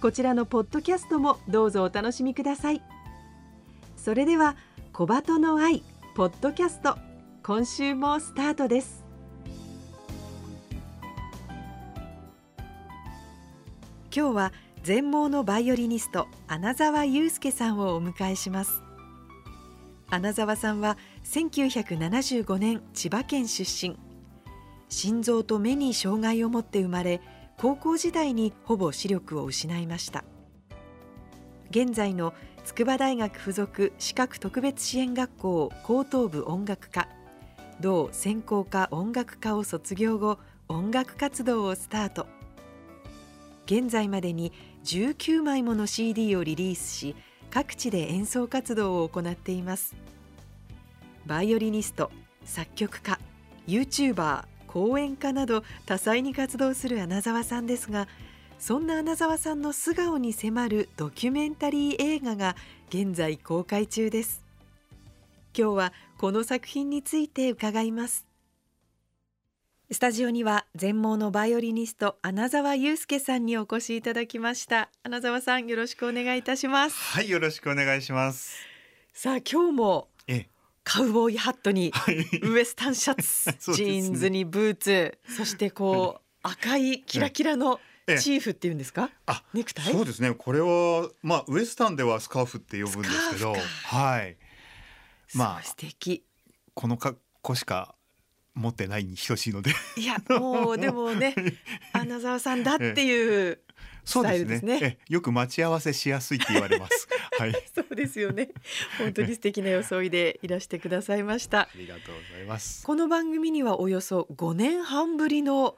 こちらのポッドキャストもどうぞお楽しみください。それでは小鳩の愛ポッドキャスト今週もスタートです。今日は全盲のバイオリニスト穴澤雄介さんをお迎えします。穴澤さんは1975年千葉県出身。心臓と目に障害を持って生まれ高校時代にほぼ視力を失いました。現在の筑波大学附属視覚特別支援学校高等部音楽科同専攻科音楽科を卒業後音楽活動をスタート。現在までに19枚もの CD をリリースし各地で演奏活動を行っています。バイオリニスト作曲家 YouTuber 講演家など多彩に活動する穴澤さんですがそんな穴澤さんの素顔に迫るドキュメンタリー映画が現在公開中です。今日はこの作品について伺います。スタジオには全盲のバイオリニスト穴澤雄介さんにお越しいただきました。穴澤さんよろしくお願いいたします。はいよろしくお願いします。さあ今日もえカウボーイハットにウエスタンシャツ、ジーンズにブーツそしてこう赤いキラキラのええ。チーフっていうんですか？あネクタイ？そうですね。これはまあウエスタンではスカーフって呼ぶんですけどはい。まあ素敵。この格好しか持ってないに等しいので。いやもうでもね 穴澤さんだっていうそうですね。ねえよく待ち合わせしやすいって言われます。はい。そうですよね。本当に素敵な装いでいらしてくださいました。ありがとうございます。この番組にはおよそ5年半ぶりの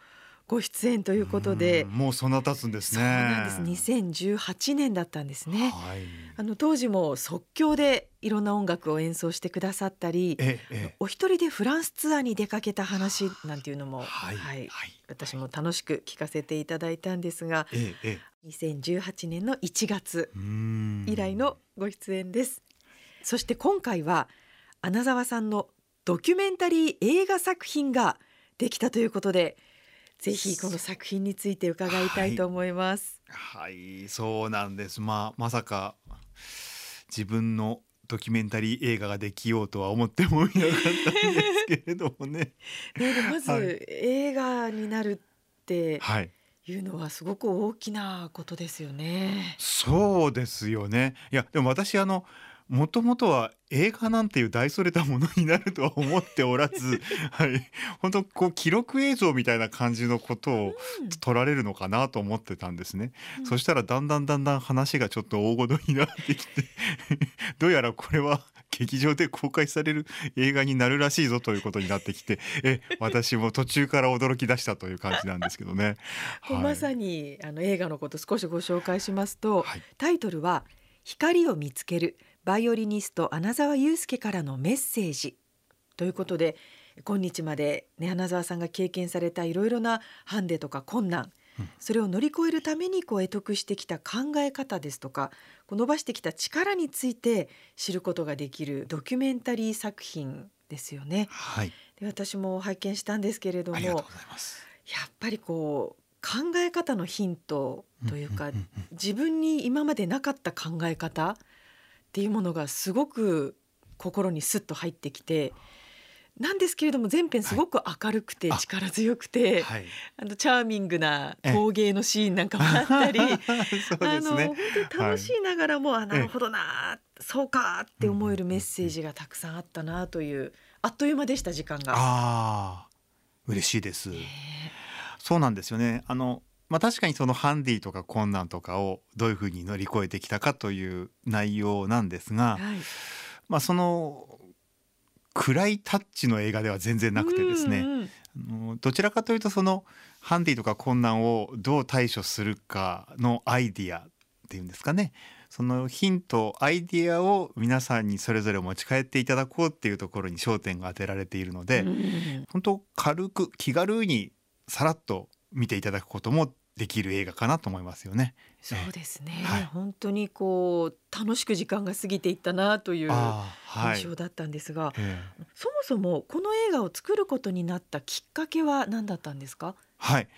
ご出演ということで。うんもうそんな経つんですそうねなんです。2018年だったんですね。はい。あの当時も即興でいろんな音楽を演奏してくださったりええお一人でフランスツアーに出かけた話なんていうのも、はいはい。はい私も楽しく聞かせていただいたんですがえええ2018年の1月以来のご出演です、そして今回は穴澤さんのドキュメンタリー映画作品ができたということでぜひこの作品について伺いたいと思います、はい、そうなんです。まあまさか自分のドキュメンタリー映画ができようとは思ってもいなかったんですけれどもね。ねでまず、はい映画になるってはい、いうのはすごく大きなことですよね。そうですよね。いやでも私あのもともとは映画なんていう大それたものになるとは思っておらず、はい、本当こう記録映像みたいな感じのことを撮られるのかなと思ってたんですね。うん。そしたらだんだんだんだん話がちょっと大ごとになってきて どうやらこれは劇場で公開される映画になるらしいぞということになってきてえ私も途中から驚き出したという感じなんですけどね。こうまさにあの映画のこと少しご紹介しますと、はい。タイトルは光を見つけるバイオリニスト穴澤雄介からのメッセージということで今日まで、ね、穴澤さんが経験されたいろいろなハンデとか困難、うんそれを乗り越えるためにこう得得してきた考え方ですとかこう伸ばしてきた力について知ることができるドキュメンタリー作品ですよね。はい、で私も拝見したんですけれども。やっぱりこう考え方のヒントというか、自分に今までなかった考え方っていうものがすごく心にスッと入ってきてなんですけれども全編すごく明るくてはいあ力強くて、はい、あのチャーミングなええ陶芸のシーンなんかもあったり。そうあの本。当に楽しいながらも、あえなるほどな、そうかって思えるメッセージがたくさんあったなというあっという間でした時間が。ああ、嬉しいです。ねそうなんですよね。あのまあ確かにそのハンディとか困難とかをどういうふうに乗り越えてきたかという内容なんですが、はい、まあその暗いタッチの映画では全然なくてですね、あのどちらかというとそのハンディとか困難をどう対処するかのアイディアっていうんですかね。そのヒントアイディアを皆さんにそれぞれ持ち帰っていただこうっていうところに焦点が当てられているので、うん。本当軽く気軽にさらっと見ていただくこともできる映画かなと思いますよね。そうですね、はい本当にこう楽しく時間が過ぎていったなという印象だったんですが、ええそもそもこの映画を作ることになったきっかけは何だったんですか？はい。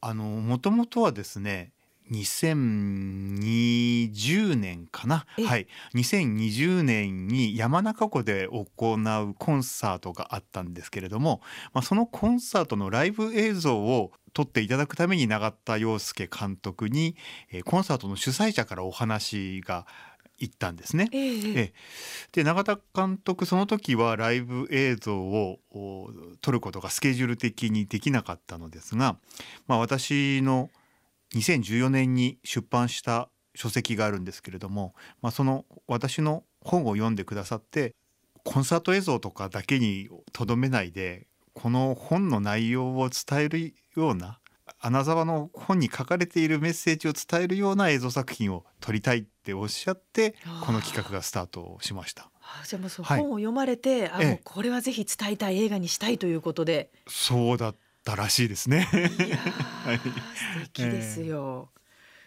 あのもともとはですね、2020年かな。えはい。2020年に山中湖で行うコンサートがあったんですけれども、まあそのコンサートのライブ映像を撮っていただくために永田洋介監督に、えーコンサートの主催者からお話が行ったんですね。ええええで永田監督その時はライブ映像をお撮ることがスケジュール的にできなかったのですが、まあ、私の2014年に出版した書籍があるんですけれども、まあ、その私の本を読んでくださってコンサート映像とかだけにとどめないでこの本の内容を伝えるような穴沢の本に書かれているメッセージを伝えるような映像作品を撮りたいっておっしゃってこの企画がスタートしました。あじゃあもうそ本を読まれて、あええもうこれはぜひ伝えたい映画にしたいということで。そうだったらしいですね。いやー はい素敵ですよ。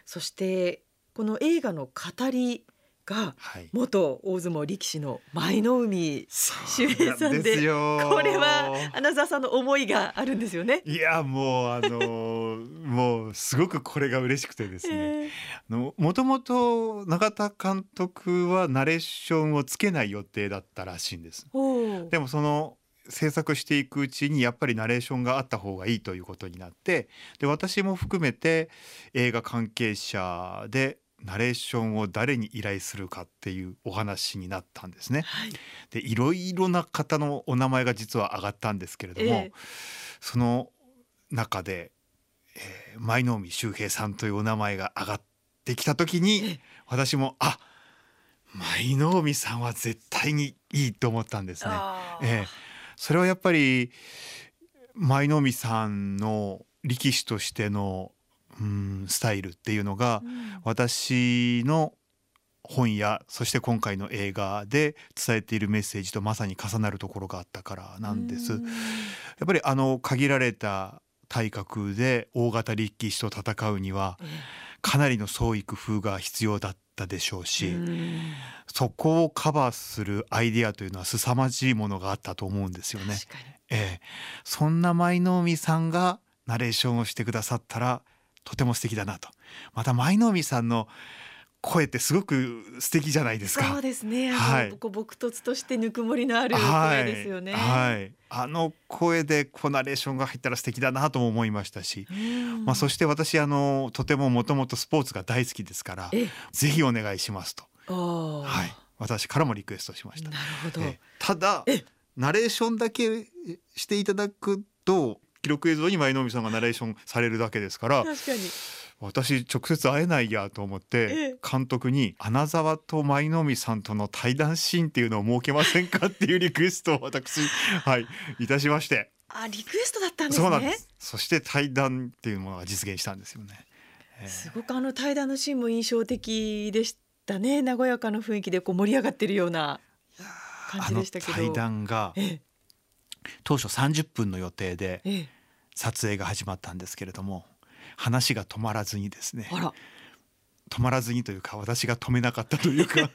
そしてこの映画の語りがはい。元大相撲力士の舞の海そう周平さんですよこれは穴澤さんの思いがあるんですよね。いやもうあのー もうすごくこれが嬉しくてですね。ええあのもともと永田監督はナレーションをつけない予定だったらしいんです。でもその制作していくうちにやっぱりナレーションがあった方がいいということになってで私も含めて映画関係者でナレーションを誰に依頼するかっていうお話になったんですね。はい。でいろいろな方のお名前が実は上がったんですけれども、ええその中で、えー舞の海秀平さんというお名前が上がってきた時えにえ私もあ舞の海さんは絶対にいいと思ったんですね。ええそれはやっぱり舞の海さんの力士としてのうんスタイルっていうのがうん。私の本やそして今回の映画で伝えているメッセージとまさに重なるところがあったからなんです。うん。やっぱりあの限られた体格で大型力士と戦うにはえかなりの創意工夫が必要だったでしょうえし、うん。そこをカバーするアイデアというのは凄まじいものがあったと思うんですよね。ええ、そんな舞の海さんがナレーションをしてくださったらとても素敵だなと。また舞の海さんの声ってすごく素敵じゃないですか。そうですね。はいこう朴突としてぬくもりのあるはい、声ですよね。はい、あの声でこうナレーションが入ったら素敵だなとも思いましたし、うんまあ、そして私あのとてももともとスポーツが大好きですからえぜひお願いしますと、はい、私からもリクエストしましたな。るほど。ええただえナレーションだけしていただくと記録映像に舞の海さんがナレーションされるだけですから確かに。私直接会えないやと思っえてえ監督に「穴沢と舞の海さんとの対談シーンっていうのを設けませんか?」っていうリクエストを私 はいいたしましてあ、リクエストだったんですね。そして対談っていうものが実現したんですよね。ええすごくあの対談のシーンも印象的でしたね。和やかな雰囲気でこう盛り上がってるような感じでしたけど。あの対談がええ当初30分の予定でええ撮影が始まったんですけれども話が止まらずにですね止まらずにというか私が止めなかったというかはい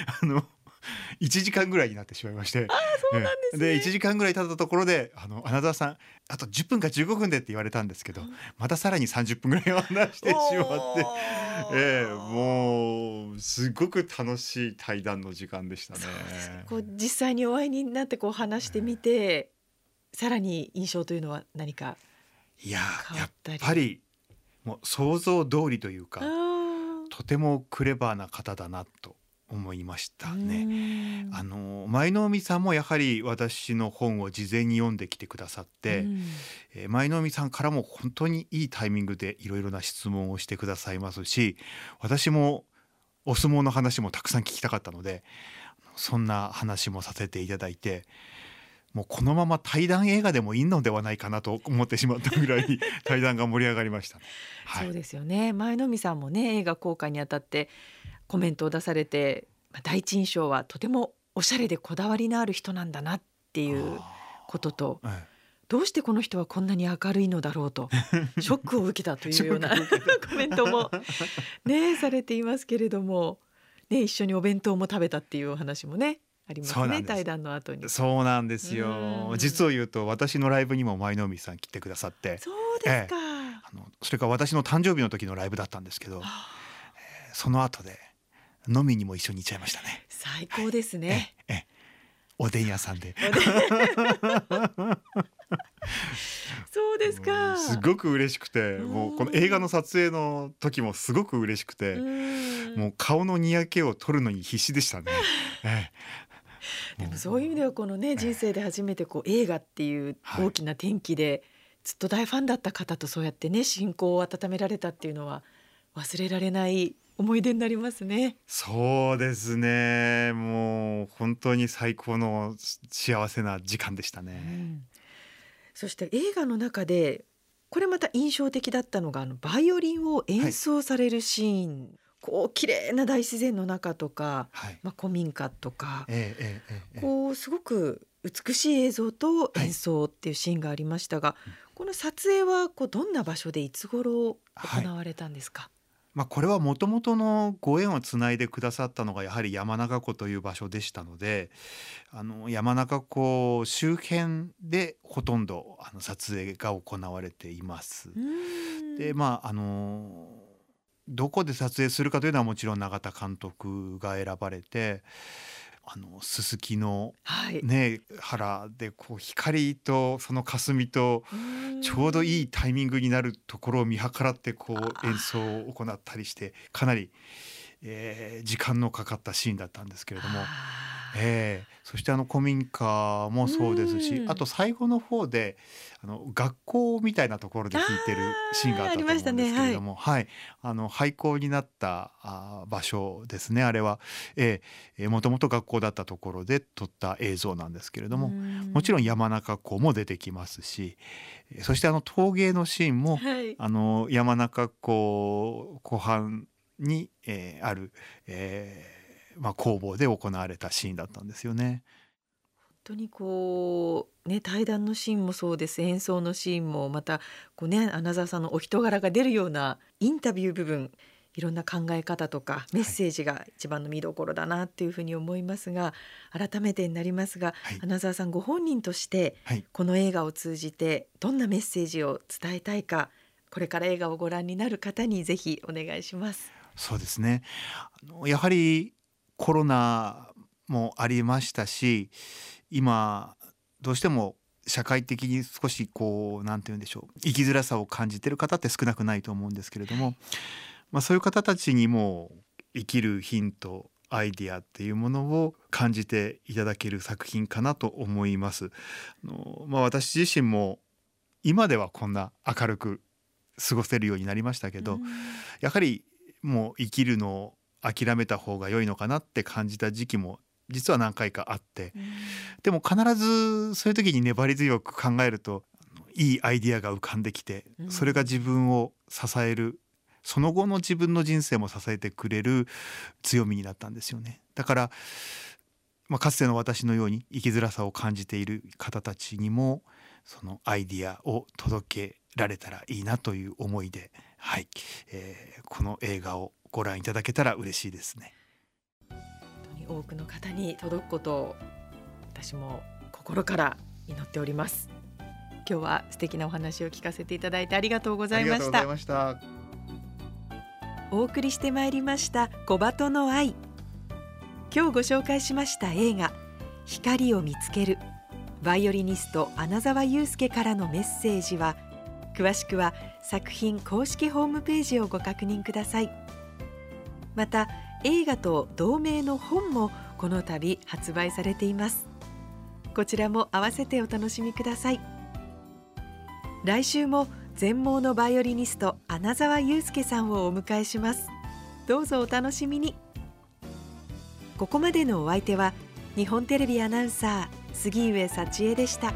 あの1時間ぐらいになってしまいましてですね。で1時間ぐらい経ったところで「あの穴澤さんあと10分か15分で」って言われたんですけどうん。またさらに30分ぐらい話してしまって。ええもうすごく楽しい対談の時間でしたね。こう実際にお会いになってこう話してみて、さらに印象というのは何か？いややっぱりもう想像通りというかとてもクレバーな方だなと思いましたね。うん。あの舞の海さんもやはり私の本を事前に読んできてくださって、うん。えー舞の海さんからも本当にいいタイミングでいろいろな質問をしてくださいますし私もお相撲の話もたくさん聞きたかったのでそんな話もさせていただいてもうこのまま対談映画でもいいのではないかなと思ってしまったぐらい 対談が盛り上がりました。はい、そうですよね。前の海さんもね映画公開にあたってコメントを出されて、まあ、第一印象はとてもおしゃれでこだわりのある人なんだなっていうこととあーえ。どうしてこの人はこんなに明るいのだろうと ショックを受けたとえいうようなコメントもねされていますけれども、ね、一緒にお弁当も食べたっていうお話もねありますね対談の後に。そうなんですうよん。実を言うと私のライブにも舞の海さん来てくださって。そうですか、あのそれから私の誕生日の時のライブだったんですけどあその後で飲みにも一緒に行っちゃいましたね。最高ですね。ええええ。おでん屋さんで。そうですか。うんすごく嬉しくて、もうこの映画の撮影の時もすごく嬉しくて、うん。もう顔のにやけを取るのに必死でしたね。ええでもそういう意味ではこのね人生で初めてこう映画っていう大きな転機でずっと大ファンだった方とそうやってね親交を温められたっていうのは忘れられない思い出になりますね。そうですね。もう本当に最高の幸せな時間でしたうね。んそして映画の中でこれまた印象的だったのがあのバイオリンを演奏されるシーン、こう綺麗な大自然の中とか、はい、まあ、古民家とか、えー、こうすごく美しい映像と演奏っていうシーンがありましたが、はい、この撮影はこうどんな場所でいつ頃行われたんですか、はい。まあ、これはもともとのご縁をつないでくださったのがやはり山中湖という場所でしたのであの山中湖周辺でほとんどあの撮影が行われています。でまああのどこで撮影するかというのはもちろん永田監督が選ばれてあのすすきのはい、ね原でこう光とその霞とちょうどいいタイミングになるところを見計らってこあうー演奏を行ったりしてかなり、えー時間のかかったシーンだったんですけれども、えーそしてあの古民家もそうですしうん。あと最後の方であの学校みたいなところで弾いてるシーンがあったと思うんですけれども、はい、あの廃校になったあー場所ですね。あれは、えー、もともと学校だったところで撮った映像なんですけれども。もちろん山中湖も出てきますしえーそしてあの陶芸のシーンもはい、あの山中湖湖畔に、えーある、えーまあ、工房で行われたシーンだったんですよね。本当にこうね対談のシーンもそうです。演奏のシーンもまたこうね穴澤さんのお人柄が出るようなインタビュー部分いろんな考え方とかメッセージが一番の見どころだなっていうふうに思いますが改めてになりますが、はい。穴澤さんご本人としてはい、この映画を通じてどんなメッセージを伝えたいかこれから映画をご覧になる方にぜひお願いします。そうですね。やはりコロナもありましたし今どうしても社会的に少しこうなんて言うんでしょう生きづらさを感じてる方って少なくないと思うんですけれども、まあ、そういう方たちにも生きるヒントアイディアっていうものを感じていただける作品かなと思います。あのまあ、私自身も今ではこんな明るく過ごせるようになりましたけど、やはりもう生きるのを諦めた方が良いのかなって感じた時期も実は何回かあって。うん。でも必ずそういう時に粘り強く考えるといいアイディアが浮かんできてうん。それが自分を支えるその後の自分の人生も支えてくれる強みになったんですよね。だから、まあ、かつての私のように生きづらさを感じている方たちにもそのアイディアを届けられたらいいなという思いで、はい。えーこの映画をご覧いただけたら嬉しいですね。本当にに多くの方に届くことを私も心から祈っております。今日は素敵なお話を聞かせていただいてありがとうございました。お送りしてまいりました小鳩の愛。今日ご紹介しました映画光を見つける。バイオリニスト穴澤雄介からのメッセージは詳しくは作品公式ホームページをご確認くださいまた映画と同名の本もこの度発売されています。こちらも合わせてお楽しみください。来週も全盲のバイオリニスト穴澤雄介さんをお迎えします。どうぞお楽しみに。ここまでのお相手は日本テレビアナウンサー杉上幸恵でした。